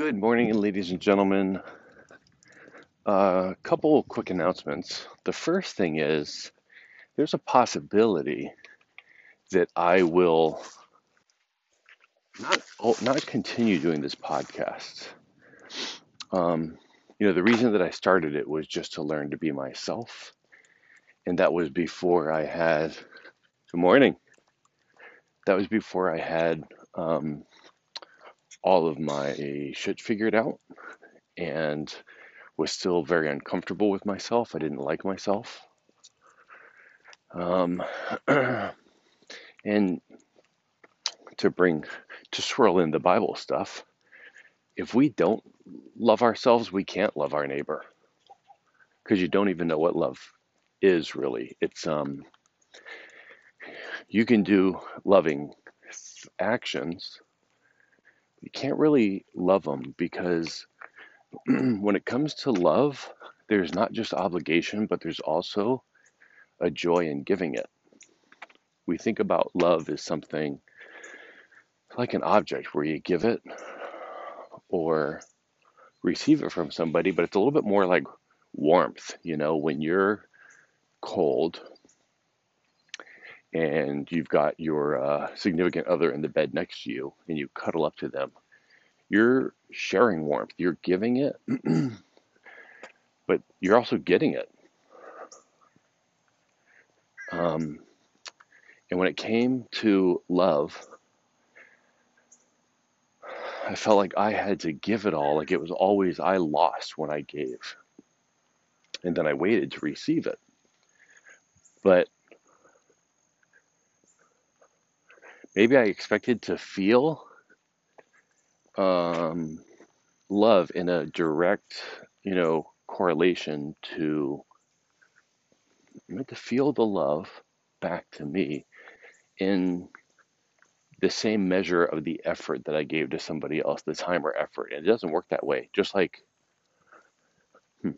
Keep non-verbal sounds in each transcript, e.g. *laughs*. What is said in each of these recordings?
Good morning, ladies and gentlemen. A couple quick announcements. The first thing is there's a possibility that I will not oh, not continue doing this podcast. Um, you know, the reason that I started it was just to learn to be myself, and that was before I had. Good morning. That was before I had um, all of my shit figured out, and was still very uncomfortable with myself. I didn't like myself. Um, *clears throat* and to bring, to swirl in the Bible stuff, if we don't love ourselves, we can't love our neighbor because you don't even know what love is really. It's, um, you can do loving actions. You can't really love them because *clears throat* when it comes to love, there's not just obligation, but there's also a joy in giving it. We think about love as something like an object where you give it or receive it from somebody, but it's a little bit more like warmth. You know, when you're cold and you've got your uh, significant other in the bed next to you and you cuddle up to them you're sharing warmth, you're giving it, *clears throat* but you're also getting it. Um, and when it came to love, I felt like I had to give it all. Like it was always I lost when I gave. And then I waited to receive it. But maybe I expected to feel um, love in a direct, you know, correlation to I meant to feel the love back to me in the same measure of the effort that I gave to somebody else, the time or effort. And it doesn't work that way. Just like, hmm,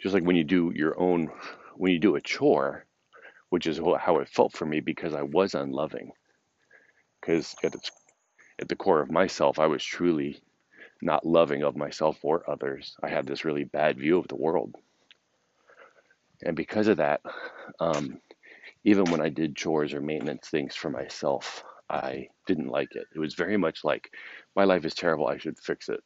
just like when you do your own, when you do a chore, which is how it felt for me because I was unloving because at at the core of myself, I was truly not loving of myself or others. I had this really bad view of the world, and because of that, um, even when I did chores or maintenance things for myself, I didn't like it. It was very much like my life is terrible. I should fix it.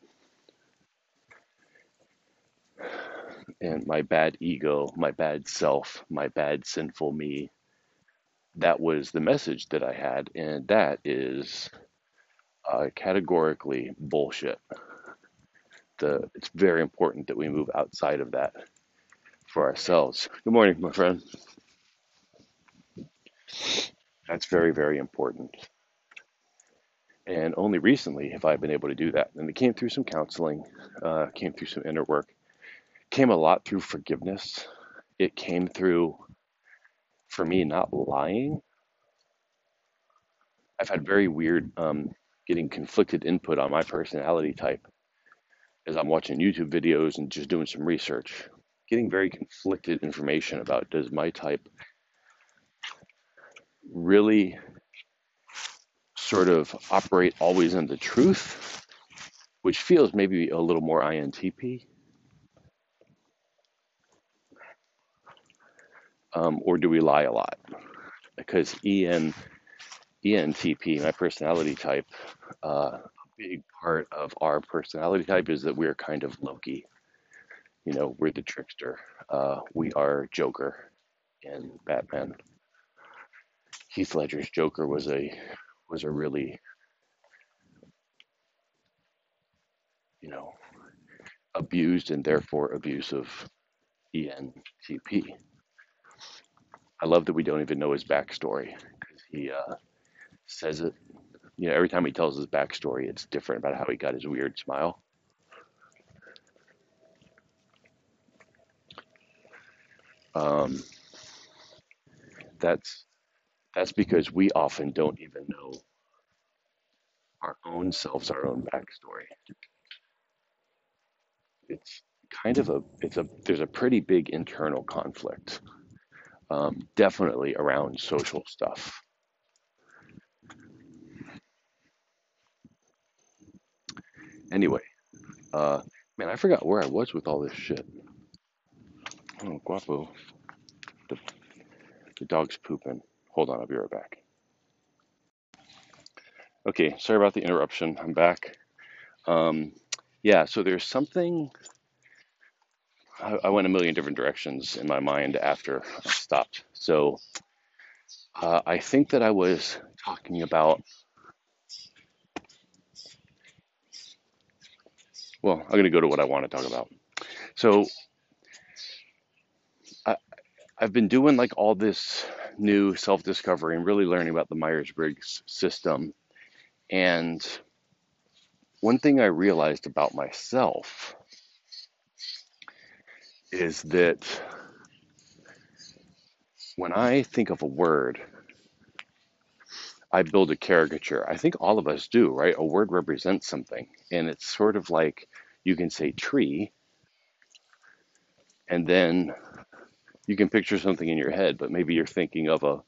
And my bad ego, my bad self, my bad sinful me that was the message that I had, and that is uh, categorically bullshit. The it's very important that we move outside of that for ourselves. Good morning, my friend. That's very, very important. And only recently have I been able to do that. And it came through some counseling, uh, came through some inner work, came a lot through forgiveness. It came through for me not lying. I've had very weird um, getting conflicted input on my personality type as I'm watching YouTube videos and just doing some research. Getting very conflicted information about does my type really sort of operate always in the truth, which feels maybe a little more INTP, um, or do we lie a lot? Because EN, ENTP, my personality type, uh, a big part of our personality type is that we're kind of Loki. You know, we're the trickster. Uh, we are Joker in Batman. Heath Ledger's Joker was a was a really you know abused and therefore abusive ENTP. I love that we don't even know his backstory because he uh, says it. You know, every time he tells his backstory, it's different about how he got his weird smile. Um, that's that's because we often don't even know our own selves, our own backstory. It's kind of a it's a there's a pretty big internal conflict um, definitely around social stuff. Anyway, uh, man, I forgot where I was with all this shit. Oh, guapo. The, the dog's pooping. Hold on, I'll be right back. Okay, sorry about the interruption. I'm back. Um, yeah, so there's something. I, I went a million different directions in my mind after I stopped. So uh, I think that I was talking about. Well, I'm going to go to what I want to talk about. So I, I've been doing like all this new self discovery and really learning about the Myers Briggs system. And one thing I realized about myself is that when I think of a word, I build a caricature. I think all of us do, right? A word represents something. And it's sort of like you can say tree, and then you can picture something in your head, but maybe you're thinking of a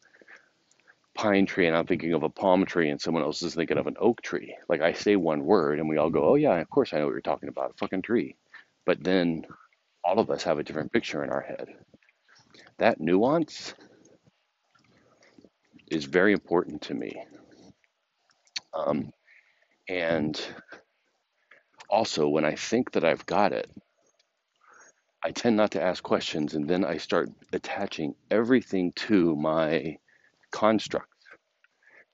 pine tree and I'm thinking of a palm tree and someone else is thinking of an oak tree. Like I say one word and we all go, oh yeah, of course I know what you're talking about, a fucking tree. But then all of us have a different picture in our head. That nuance is very important to me. Um, and also, when I think that I've got it, I tend not to ask questions and then I start attaching everything to my construct.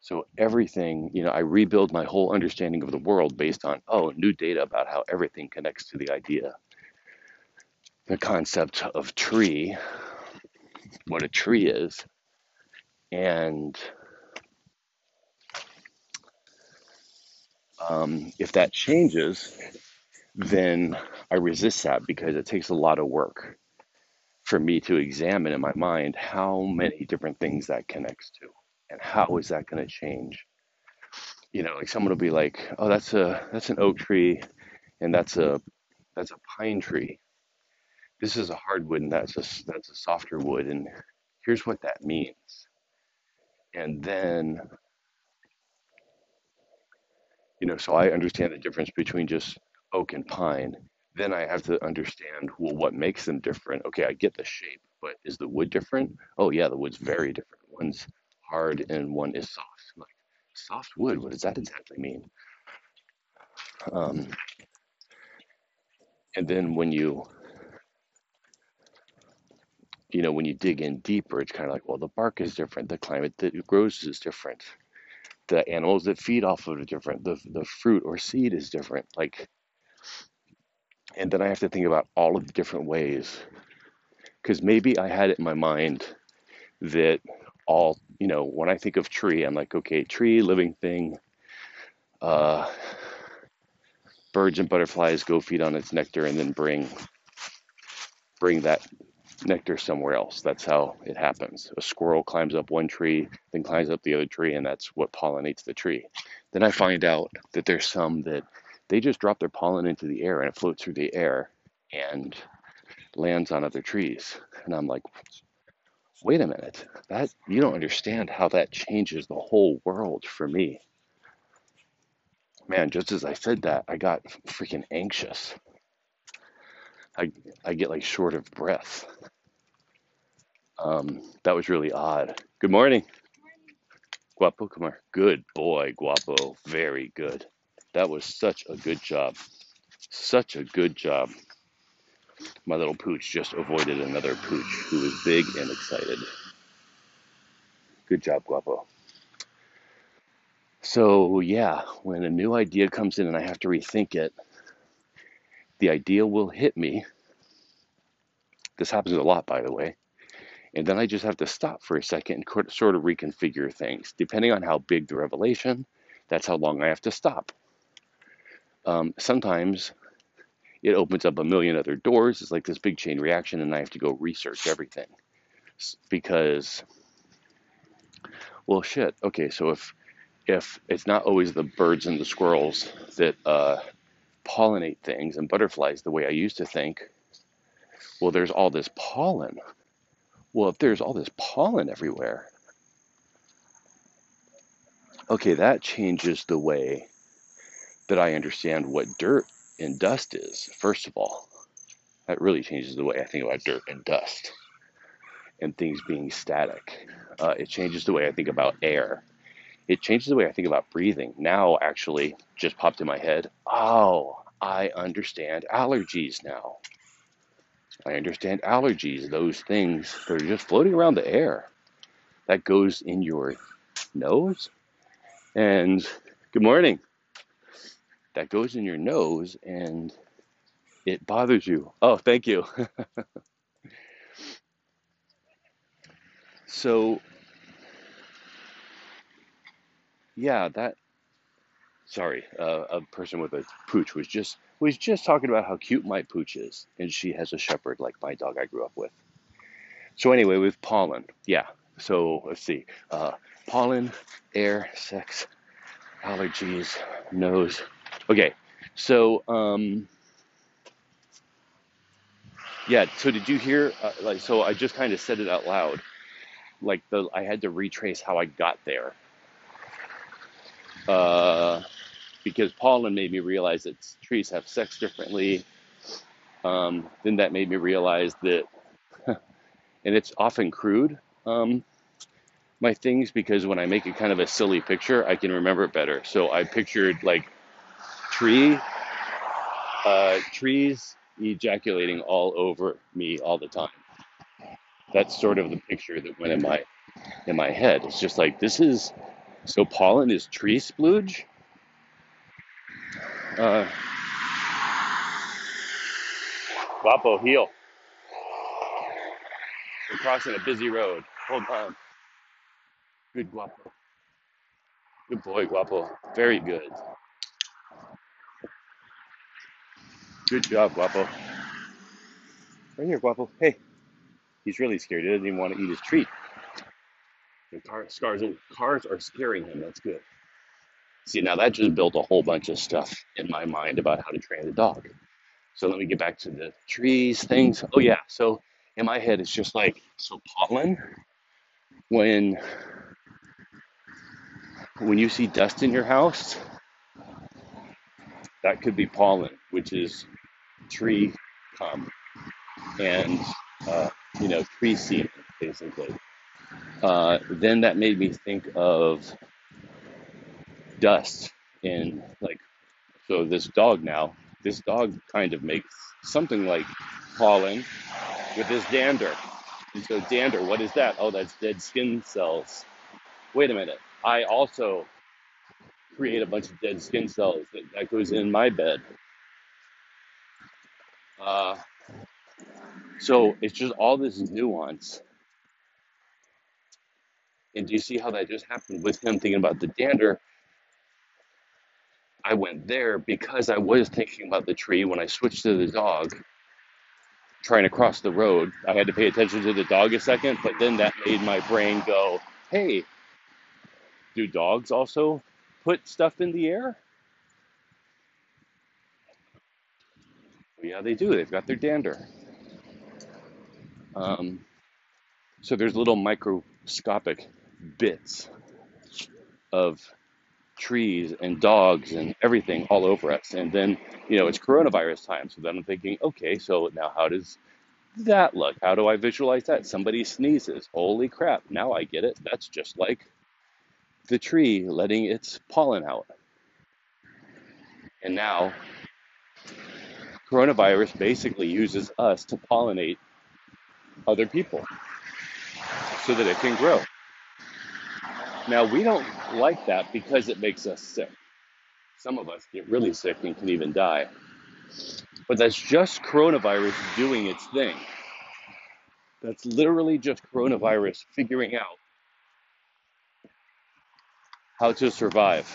So everything, you know, I rebuild my whole understanding of the world based on, oh, new data about how everything connects to the idea. The concept of tree, what a tree is, and um, if that changes, then I resist that because it takes a lot of work for me to examine in my mind how many different things that connects to and how is that going to change. You know, like someone will be like, "Oh, that's a that's an oak tree, and that's a that's a pine tree. This is a hardwood, and that's a that's a softer wood, and here's what that means." And then you know, so I understand the difference between just oak and pine. Then I have to understand, well, what makes them different? Okay, I get the shape, but is the wood different? Oh, yeah, the wood's very different. One's hard and one is soft. Like, soft wood, what does that exactly mean? Um, and then when you, you know, when you dig in deeper, it's kind of like, well, the bark is different. The climate that grows is different. The animals that feed off of it are different. The, the fruit or seed is different. Like, and then I have to think about all of the different ways because maybe I had it in my mind that all you know when I think of tree, I'm like, okay, tree, living thing. Uh, birds and butterflies go feed on its nectar and then bring bring that nectar somewhere else. That's how it happens. A squirrel climbs up one tree, then climbs up the other tree, and that's what pollinates the tree. Then I find out that there's some that they just drop their pollen into the air and it floats through the air and lands on other trees. And I'm like, wait a minute, that you don't understand how that changes the whole world for me. Man, just as I said that, I got freaking anxious. I I get like short of breath. Um, that was really odd. Good morning, Guapo. Come here. Good boy, Guapo. Very good. That was such a good job. Such a good job. My little pooch just avoided another pooch who was big and excited. Good job, Guapo. So, yeah, when a new idea comes in and I have to rethink it, the idea will hit me. This happens a lot, by the way. And then I just have to stop for a second and sort of reconfigure things. Depending on how big the revelation, that's how long I have to stop. Um, sometimes it opens up a million other doors. It's like this big chain reaction, and I have to go research everything because, well, shit. Okay, so if if it's not always the birds and the squirrels that uh, pollinate things and butterflies the way I used to think, well, there's all this pollen. Well, if there's all this pollen everywhere, okay, that changes the way that I understand what dirt and dust is, first of all. That really changes the way I think about dirt and dust and things being static. Uh, it changes the way I think about air. It changes the way I think about breathing. Now, actually, just popped in my head. Oh, I understand allergies now. I understand allergies, those things that are just floating around the air. That goes in your nose. And good morning. That goes in your nose and it bothers you. Oh, thank you. *laughs* so, yeah, that sorry, uh, a person with a pooch was just was just talking about how cute my pooch is, and she has a shepherd like my dog I grew up with. So anyway, with pollen, yeah. So let's see, uh, pollen, air, sex, allergies, nose. Okay, so um, yeah. So did you hear? Uh, like, so I just kind of said it out loud. Like the I had to retrace how I got there. Uh, because pollen made me realize that trees have sex differently. Um, then that made me realize that, *laughs* and it's often crude, um, my things, because when I make it kind of a silly picture, I can remember it better. So I pictured like tree, uh, trees ejaculating all over me all the time. That's sort of the picture that went in my in my head. It's just like this is so pollen is tree splooge. Uh, Guapo, heel. We're crossing a busy road. Hold on. Good Guapo. Good boy, Guapo. Very good. Good job, Guapo. Right here, Guapo. Hey. He's really scared. He doesn't even want to eat his treat. Car, scars, cars are scaring him. That's good. See, now that just built a whole bunch of stuff in my mind about how to train the dog. So let me get back to the trees, things. Oh, yeah. So in my head, it's just like, so pollen, when when you see dust in your house, that could be pollen, which is tree cum and, uh, you know, tree semen, basically. Uh, then that made me think of dust in like so this dog now this dog kind of makes something like pollen with his dander. And so dander what is that? Oh that's dead skin cells. Wait a minute. I also create a bunch of dead skin cells that, that goes in my bed. Uh, so it's just all this nuance and do you see how that just happened with him thinking about the dander I went there because I was thinking about the tree when I switched to the dog trying to cross the road. I had to pay attention to the dog a second, but then that made my brain go, hey, do dogs also put stuff in the air? Yeah, they do. They've got their dander. Um, so there's little microscopic bits of trees and dogs and everything all over us. And then, you know, it's coronavirus time. So then I'm thinking, okay, so now how does that look? How do I visualize that? Somebody sneezes. Holy crap. Now I get it. That's just like the tree letting its pollen out. And now coronavirus basically uses us to pollinate other people so that it can grow. Now, we don't like that because it makes us sick. Some of us get really sick and can even die. But that's just coronavirus doing its thing. That's literally just coronavirus figuring out how to survive.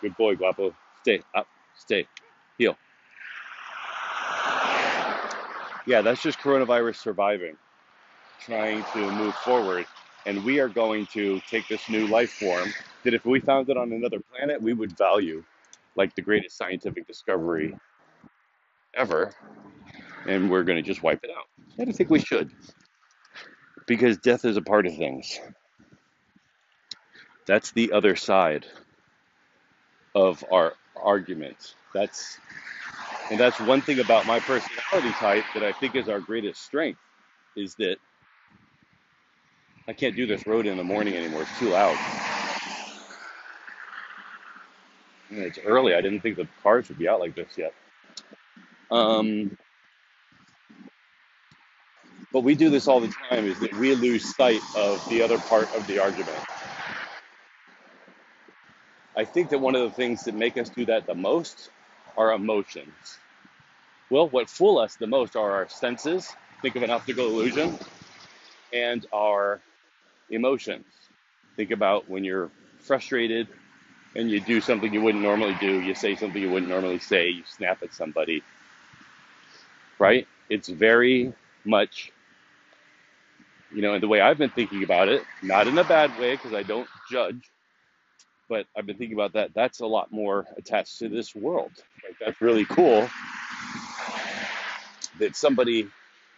Good boy, Guapo. Stay up, stay, heel. Yeah, that's just coronavirus surviving trying to move forward. And we are going to take this new life form that if we found it on another planet, we would value like the greatest scientific discovery ever. And we're going to just wipe it out. I don't think we should. Because death is a part of things. That's the other side of our argument. That's and that's one thing about my personality type that I think is our greatest strength is that I can't do this road in the morning anymore. It's too loud. It's early. I didn't think the cars would be out like this yet. Um, but we do this all the time is that we lose sight of the other part of the argument. I think that one of the things that make us do that the most are emotions. Well, what fool us the most are our senses. Think of an optical illusion and our emotions. Think about when you're frustrated and you do something you wouldn't normally do, you say something you wouldn't normally say, you snap at somebody, right? It's very much, you know, and the way I've been thinking about it, not in a bad way because I don't judge, but I've been thinking about that. That's a lot more attached to this world. Like, that's really cool that somebody,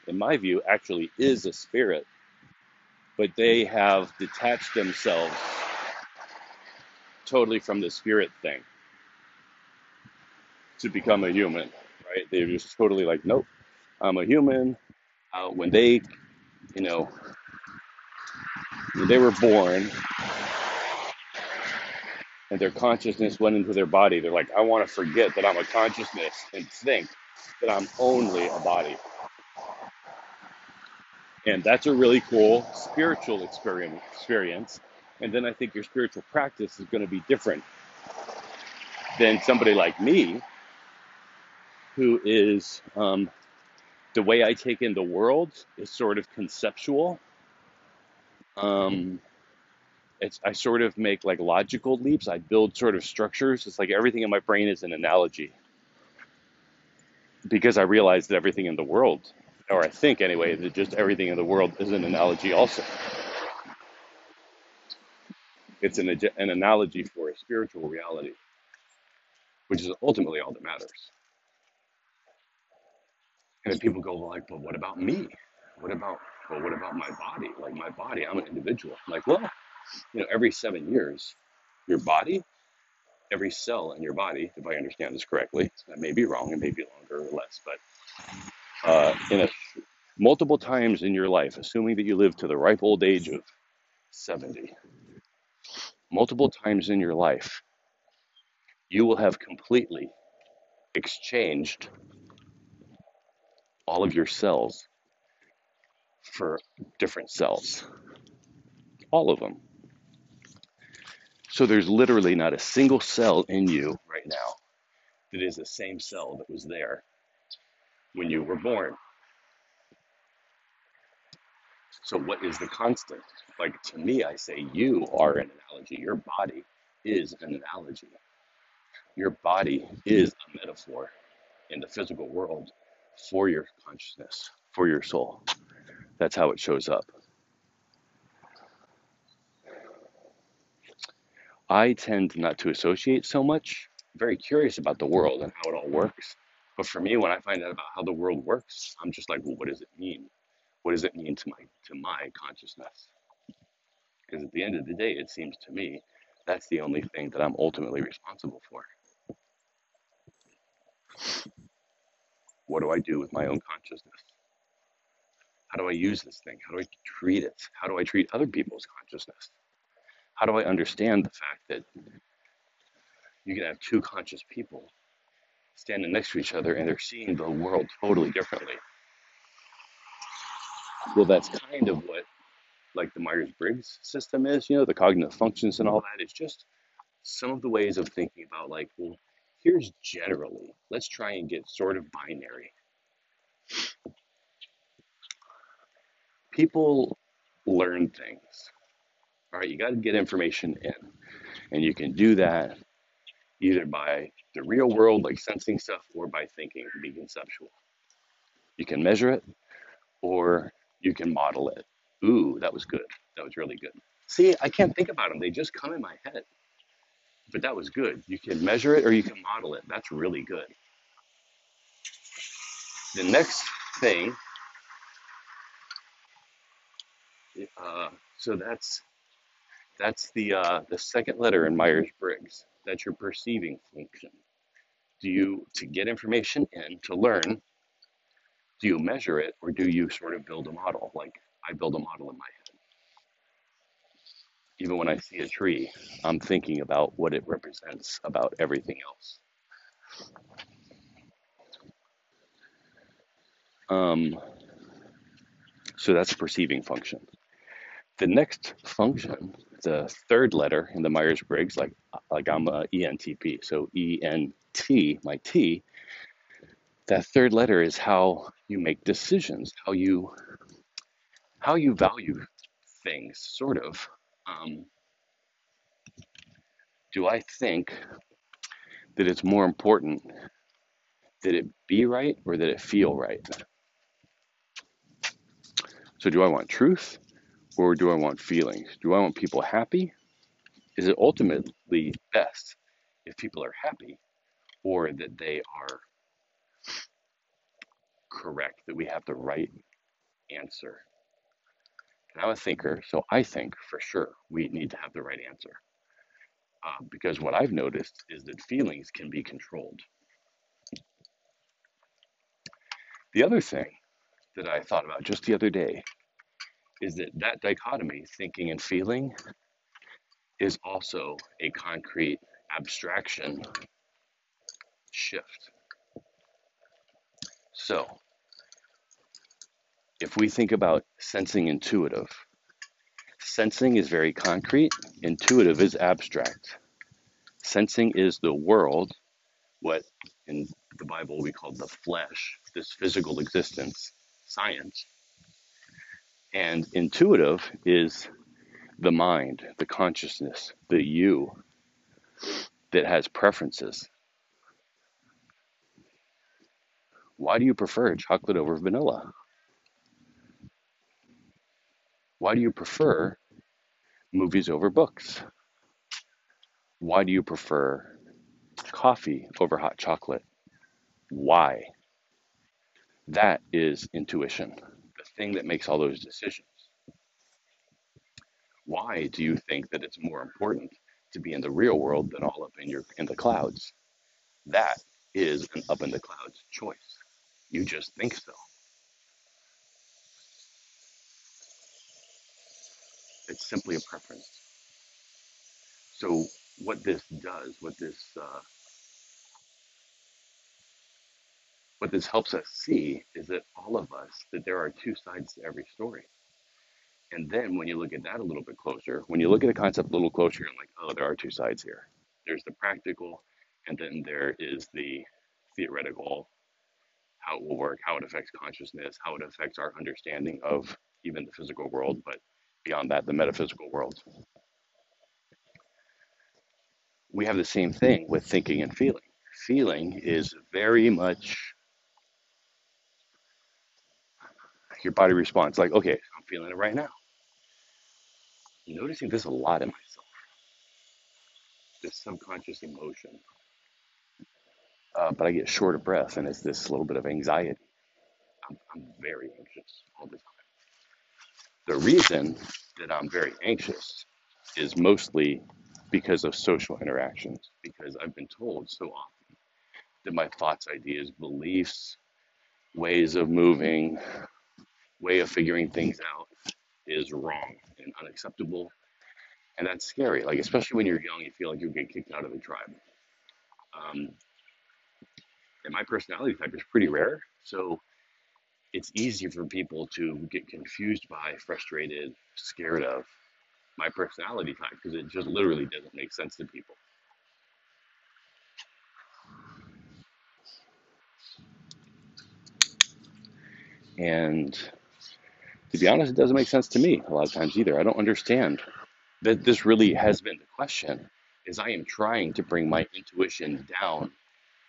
in my view, actually is a spirit, but they have detached themselves totally from the spirit thing to become a human, right? They're just totally like, nope, I'm a human. Uh, when they, you know, when they were born and their consciousness went into their body, they're like, I want to forget that I'm a consciousness and think that I'm only a body. And that's a really cool spiritual experience. And then I think your spiritual practice is going to be different than somebody like me, who is um, the way I take in the world is sort of conceptual. Um, it's I sort of make like logical leaps. I build sort of structures. It's like everything in my brain is an analogy because I realize that everything in the world, or I think anyway, that just everything in the world is an analogy also. It's an, an analogy for a spiritual reality, which is ultimately all that matters. And then people go, like, but what about me? What about, well, what about my body? Like my body, I'm an individual. I'm like, well, you know, every seven years, your body, every cell in your body, if I understand this correctly, that may be wrong, it may be longer or less, but uh, in a multiple times in your life, assuming that you live to the ripe old age of 70, multiple times in your life, you will have completely exchanged all of your cells for different cells, all of them. So there's literally not a single cell in you right now that is the same cell that was there when you were born. So what is the constant? Like to me, I say you are an analogy. Your body is an analogy. Your body is a metaphor in the physical world for your consciousness, for your soul. That's how it shows up. I tend not to associate so much. Very curious about the world and how it all works. But for me, when I find out about how the world works, I'm just like, well, what does it mean? What does it mean to my to my consciousness? Because at the end of the day, it seems to me that's the only thing that I'm ultimately responsible for. What do I do with my own consciousness? How do I use this thing? How do I treat it? How do I treat other people's consciousness? How do I understand the fact that you can have two conscious people standing next to each other and they're seeing the world totally differently? Well, that's kind of what like the Myers-Briggs system is, you know, the cognitive functions and all that. It's just some of the ways of thinking about like, well, here's generally, let's try and get sort of binary. People learn things. All right, you got to get information in. And you can do that either by the real world, like sensing stuff, or by thinking, be conceptual. You can measure it, or you can model it. Ooh, that was good. That was really good. See, I can't think about them. They just come in my head. But that was good. You can measure it or you can model it. That's really good. The next thing, uh, so that's That's the uh, the second letter in Myers Briggs. That's your perceiving function. Do you to get information in to learn? Do you measure it, or do you sort of build a model? Like I build a model in my head. Even when I see a tree, I'm thinking about what it represents about everything else. Um, so that's perceiving function. The next function, the third letter in the Myers Briggs, like like I'm a ENTP, so ENT, my T, that third letter is how you make decisions, how you how you value things, sort of. Um, do I think that it's more important that it be right or that it feel right? So do I want truth or do I want feelings? Do I want people happy? Is it ultimately best if people are happy or that they are correct, that we have the right answer? And I'm a thinker, so I think for sure we need to have the right answer. Uh, because what I've noticed is that feelings can be controlled. The other thing that I thought about just the other day is that that dichotomy, thinking and feeling, is also a concrete abstraction shift. So, if we think about sensing intuitive, sensing is very concrete, intuitive is abstract. Sensing is the world, what in the Bible we call the flesh, this physical existence, science. And intuitive is the mind, the consciousness, the you that has preferences. Why do you prefer chocolate over vanilla? Why do you prefer movies over books? Why do you prefer coffee over hot chocolate? Why? That is intuition, thing that makes all those decisions. Why do you think that it's more important to be in the real world than all up in your in the clouds? That is an up in the clouds choice. You just think so. It's simply a preference. So what this does, what this uh, what this helps us see is that all of us that there are two sides to every story. And then when you look at that a little bit closer, when you look at the concept a little closer, you're like, oh, there are two sides here. There's the practical, and then there is the theoretical, how it will work, how it affects consciousness, how it affects our understanding of even the physical world, but beyond that, the metaphysical world. We have the same thing with thinking and feeling. Feeling is very much your body responds, like, okay, I'm feeling it right now. I'm noticing this a lot in myself, this subconscious emotion. Uh, but I get short of breath, and it's this little bit of anxiety. I'm, I'm very anxious all the time. The reason that I'm very anxious is mostly because of social interactions, because I've been told so often that my thoughts, ideas, beliefs, ways of moving, way of figuring things out is wrong and unacceptable. And that's scary. Like, especially when you're young, you feel like you'll get kicked out of the tribe. Um, and my personality type is pretty rare. So it's easy for people to get confused by, frustrated, scared of my personality type because it just literally doesn't make sense to people. And to be honest, it doesn't make sense to me a lot of times either. I don't understand that this really has been the question is I am trying to bring my intuition down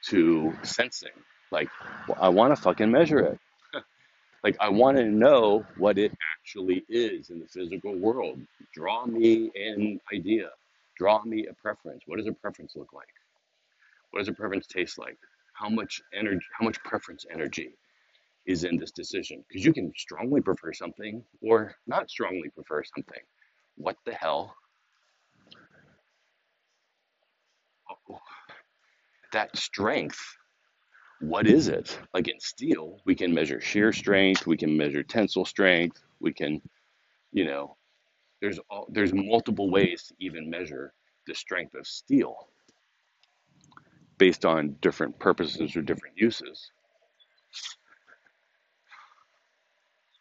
to sensing. Like, well, I want to fucking measure it. *laughs* Like, I want to know what it actually is in the physical world. Draw me an idea. Draw me a preference. What does a preference look like? What does a preference taste like? How much energy, how much preference energy is in this decision because you can strongly prefer something or not strongly prefer something. What the hell? Oh, that strength, what is it? Like in steel, we can measure shear strength, we can measure tensile strength, we can, you know, there's all, there's multiple ways to even measure the strength of steel based on different purposes or different uses.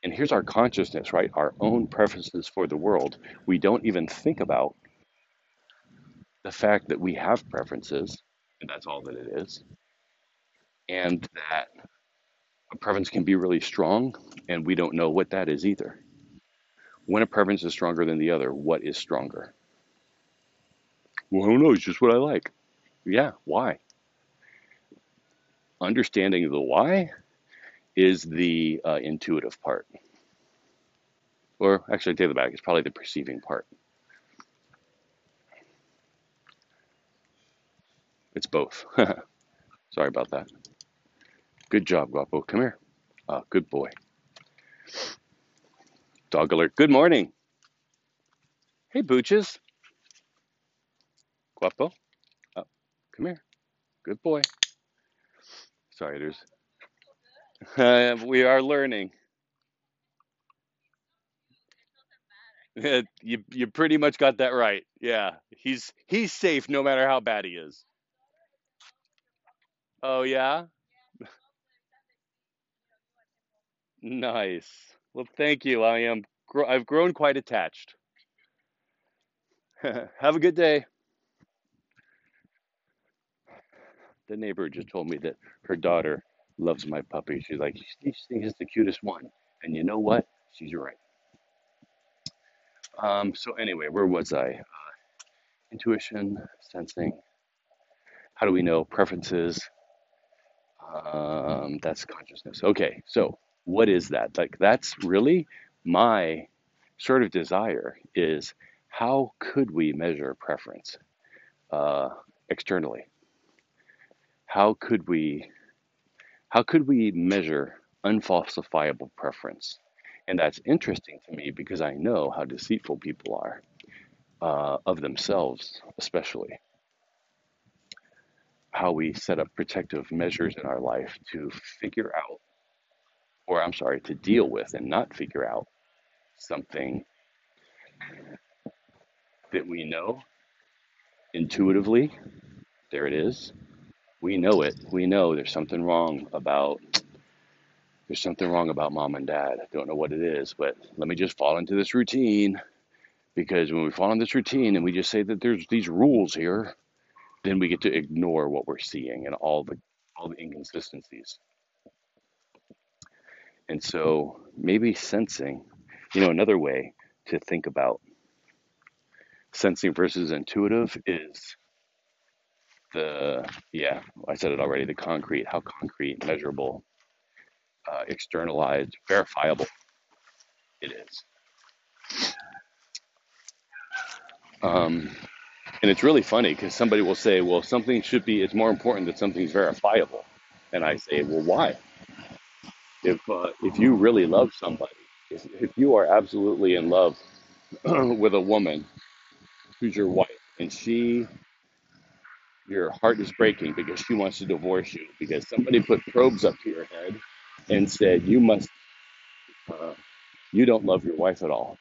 And here's our consciousness, right? Our own preferences for the world. We don't even think about the fact that we have preferences, and that's all that it is, and that a preference can be really strong, and we don't know what that is either. When a preference is stronger than the other, what is stronger? Well, I don't know. It's just what I like. Yeah, why? Understanding the why is the uh, intuitive part. Or actually, take it back. It's probably the perceiving part. It's both. *laughs* Sorry about that. Good job, Guapo. Come here. Uh, good boy. Dog alert. Good morning. Hey, Booches. Guapo. Uh, come here. Good boy. Sorry, there's. Uh, we are learning. you you pretty much got that right. Yeah, he's he's safe no matter how bad he is. Oh yeah, nice. Well, thank you. I am. gr- I've grown quite attached. *laughs* Have a good day. The neighbor just told me that her daughter loves my puppy. She's like, she thinks it's the cutest one. And you know what? She's right. Um. So anyway, where was I? Intuition, sensing. How do we know preferences? Um, that's consciousness. Okay, so what is that? Like, that's really my sort of desire is how could we measure preference uh, externally? How could we how could we measure unfalsifiable preference? And that's interesting to me because I know how deceitful people are uh, of themselves, especially how we set up protective measures in our life to figure out, or I'm sorry, to deal with and not figure out something that we know intuitively. There it is. We know it. We know there's something wrong about there's something wrong about mom and dad. I don't know what it is, but let me just fall into this routine because when we fall into this routine and we just say that there's these rules here, then we get to ignore what we're seeing and all the all the inconsistencies. And so maybe sensing, you know, another way to think about sensing versus intuitive is the yeah i said it already the concrete how concrete measurable uh, externalized verifiable it is. Um, and it's really funny because somebody will say well something should be it's more important that something's verifiable. And i say well why? If uh, if you really love somebody if, if you are absolutely in love *clears throat* with a woman who's your wife and she your heart is breaking because she wants to divorce you because somebody put probes up to your head and said you must uh, you don't love your wife at all.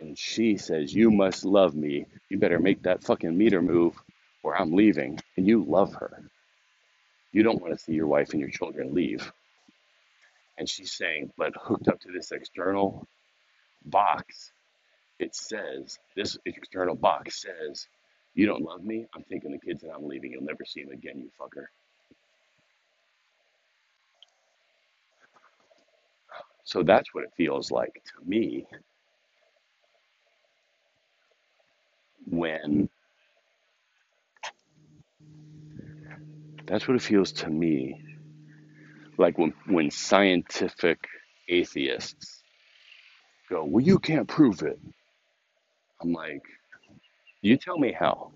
And she says you must love me. You better make that fucking meter move or i'm leaving. And you love her. You don't want to see your wife and your children leave. And she's saying but hooked up to this external box it says this external box says you don't love me i'm taking the kids and i'm leaving you'll never see them again you fucker. So that's what it feels like to me when that's what it feels to me like when when scientific atheists go well you can't prove it. I'm like you tell me how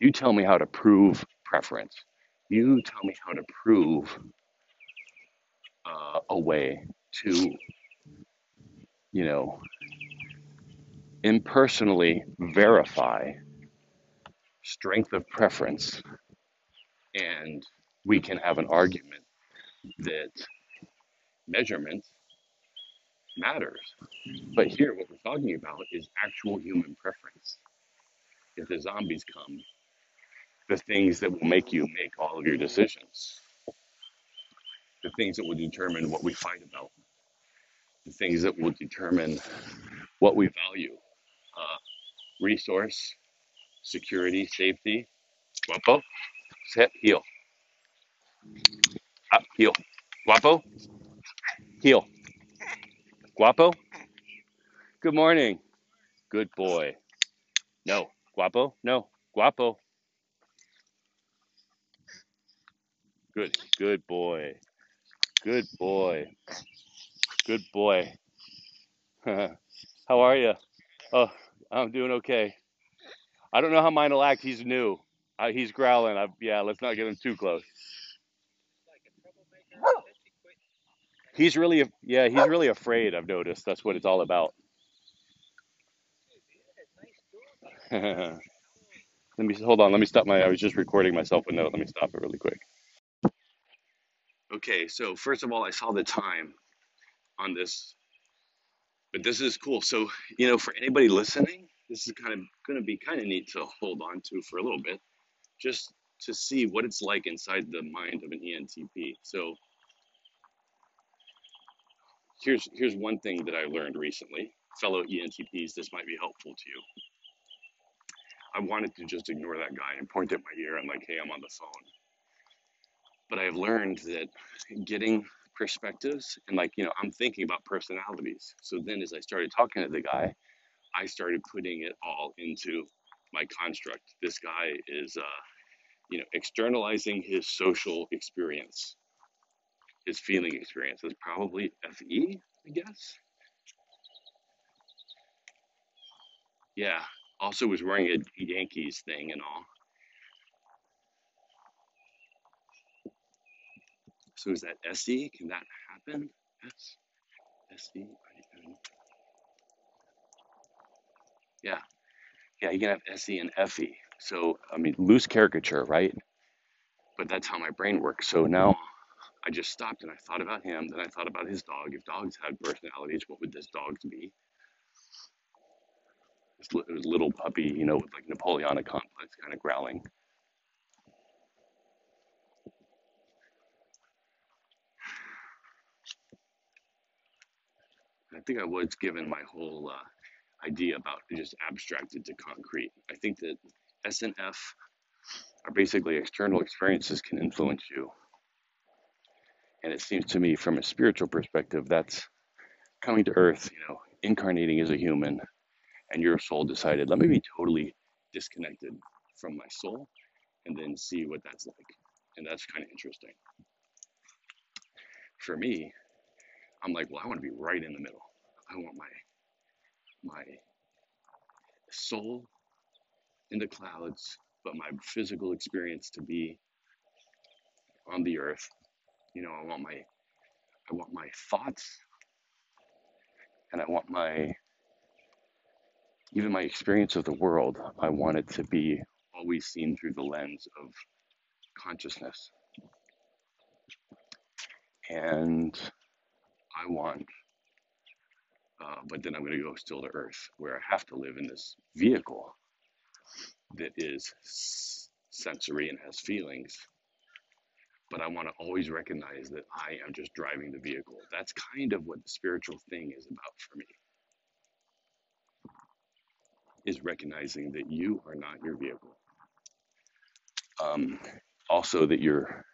you tell me how to prove preference you tell me how to prove uh, a way to you know impersonally verify strength of preference And we can have an argument that measurement matters. But here, what we're talking about is actual human preference. If the zombies come, the things that will make you make all of your decisions, the things that will determine what we fight about, the things that will determine what we value uh, resource, security, safety. Guapo, sit, heel, up, heel. Guapo, heel. Guapo, good morning. Good boy. No. Guapo, no. Guapo, good. Good boy. Good boy. Good boy. *laughs* How are you? Oh, I'm doing okay. I don't know how mine will act. He's new. Uh, he's growling. I, yeah, let's not get him too close. He's really, yeah, he's really afraid. I've noticed. That's what it's all about. *laughs* let me hold on. Let me stop my. I was just recording myself a note. Let me stop it really quick. Okay, so first of all, I saw the time on this, but this is cool. So you know, for anybody listening, this is kind of going to be kind of neat to hold on to for a little bit, just to see what it's like inside the mind of an ENTP. So here's here's one thing that I learned recently, fellow ENTPs. This might be helpful to you. I wanted to just ignore that guy and point at my ear and like, hey, I'm on the phone. But I have learned that getting perspectives and like, you know, I'm thinking about personalities. So then as I started talking to the guy, I started putting it all into my construct. This guy is, uh, you know, externalizing his social experience, his feeling experience. Is probably FE, I guess. Yeah. Also was wearing a Yankees thing and all. So is that SE? Can that happen? S S E I N. Yeah. Yeah, you can have SE and FE. So I mean loose caricature, right? But that's how my brain works. So now I just stopped and I thought about him, then I thought about his dog. If dogs had personalities, what would this dog's be? This little puppy, you know, with like Napoleonic complex kind of growling. I think I was given my whole uh, idea about just abstracted to concrete. I think that S and F are basically external experiences can influence you. And it seems to me, from a spiritual perspective, that's coming to earth, you know, incarnating as a human, and your soul decided, let me be totally disconnected from my soul and then see what that's like. And that's kind of interesting. For me, I'm like, well, I want to be right in the middle. I want my my soul in the clouds, but my physical experience to be on the earth. You know, I want my I want my thoughts and I want my even my experience of the world, I want it to be always seen through the lens of consciousness. And I want Uh, but then I'm going to go still to Earth, where I have to live in this vehicle that is sensory and has feelings. But I want to always recognize that I am just driving the vehicle. That's kind of what the spiritual thing is about for me. Is recognizing that you are not your vehicle. Um, also, that you're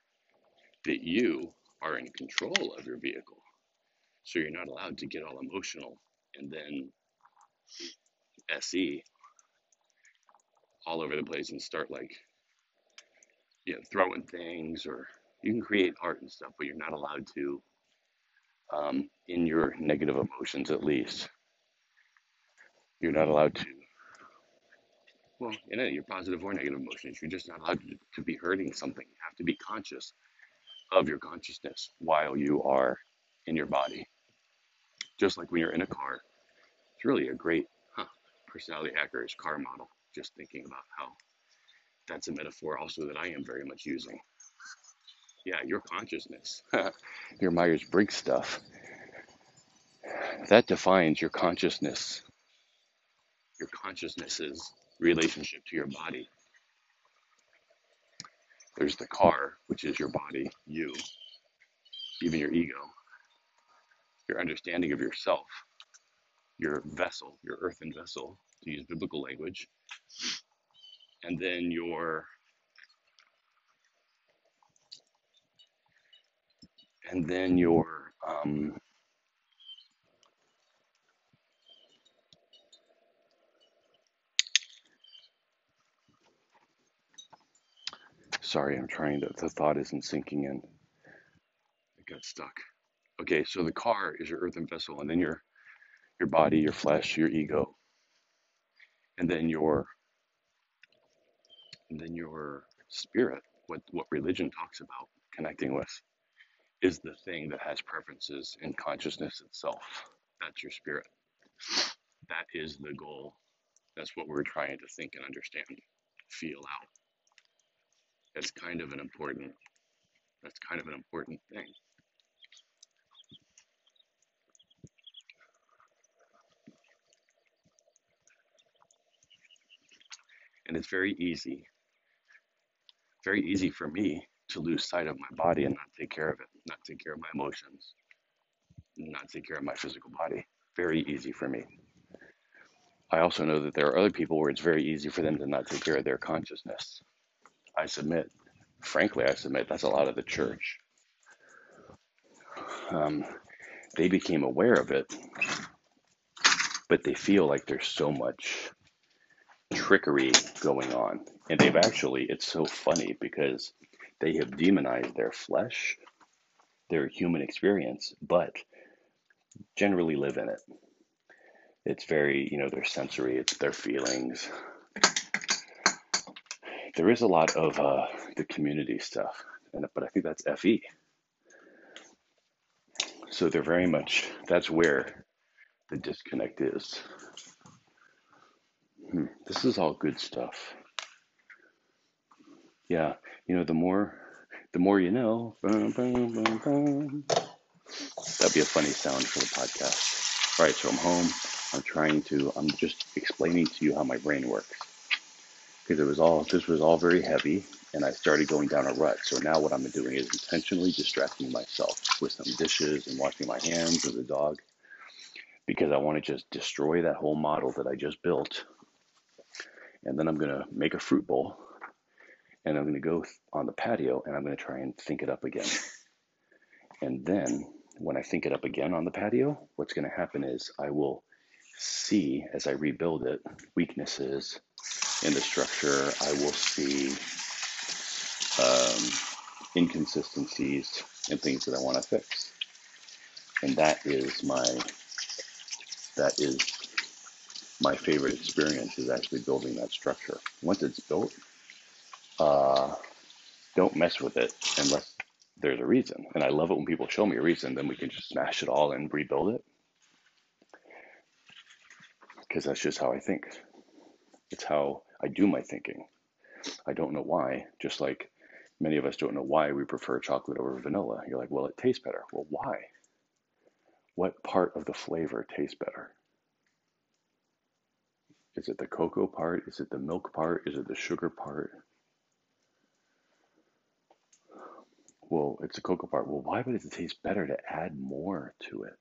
that you are in control of your vehicle. So you're not allowed to get all emotional and then SE all over the place and start like, you know, throwing things or you can create art and stuff, but you're not allowed to, um, in your negative emotions at least. You're not allowed to, well, in any, your positive or negative emotions, you're just not allowed to, be hurting something. You have to be conscious of your consciousness while you are in your body. Just like when you're in a car, it's really a great huh, personality hacker's car model. Just thinking about how that's a metaphor also that I am very much using. Yeah, your consciousness, *laughs* your Myers Briggs stuff, that defines your consciousness, your consciousness's relationship to your body. There's the car, which is your body, you, even your ego, your understanding of yourself, your vessel, your earthen vessel, to use biblical language, and then your and then your um, sorry i'm trying to the thought isn't sinking in. It got stuck. Okay so the car is your earthen vessel and then your your body your flesh your ego and then your and then your spirit what what religion talks about connecting with is the thing that has preferences in consciousness itself. That's your spirit. That is the goal. That's what we're trying to think and understand feel out It's kind of an important that's kind of an important thing. And it's very easy very easy for me to lose sight of my body and not take care of it not take care of my emotions not take care of my physical body. Very easy for me. I also know that there are other people where it's very easy for them to not take care of their consciousness. I submit, frankly, I submit that's a lot of the church. Um, they became aware of it, but they feel like there's so much trickery going on. And they've actually, it's so funny because they have demonized their flesh, their human experience, but generally live in it. It's very, you know, their sensory, it's their feelings, there is a lot of uh, the community stuff, and but I think that's FE. So they're very much that's where the disconnect is. Hmm. This is all good stuff. Yeah, you know, the more the more you know. That'd be a funny sound for the podcast. All right, so I'm home. I'm trying to. I'm just explaining to you how my brain works because it was all this was all very heavy and I started going down a rut. So now what I'm doing is intentionally distracting myself with some dishes and washing my hands with the dog because I want to just destroy that whole model that I just built. And then I'm going to make a fruit bowl and I'm going to go on the patio and I'm going to try and think it up again. And then when I think it up again on the patio, what's going to happen is I will see as I rebuild it weaknesses in the structure. I will see um, inconsistencies and things that I want to fix. And that is my that is my favorite experience is actually building that structure. Once it's built, uh, don't mess with it unless there's a reason. And I love it when people show me a reason, then we can just smash it all and rebuild it because that's just how I think. It's how I do my thinking. I don't know why, just like many of us don't know why we prefer chocolate over vanilla. You're like, well, it tastes better. Well, why? What part of the flavor tastes better? Is it the cocoa part? Is it the milk part? Is it the sugar part? Well, it's the cocoa part. Well, why would it taste better to add more to it?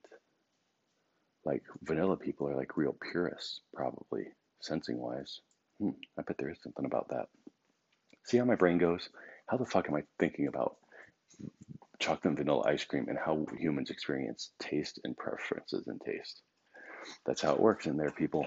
Like vanilla people are like real purists, probably, sensing wise. Hmm, I bet there is something about that. See how my brain goes? How the fuck am I thinking about chocolate and vanilla ice cream and how humans experience taste and preferences and taste? That's how it works in there, people.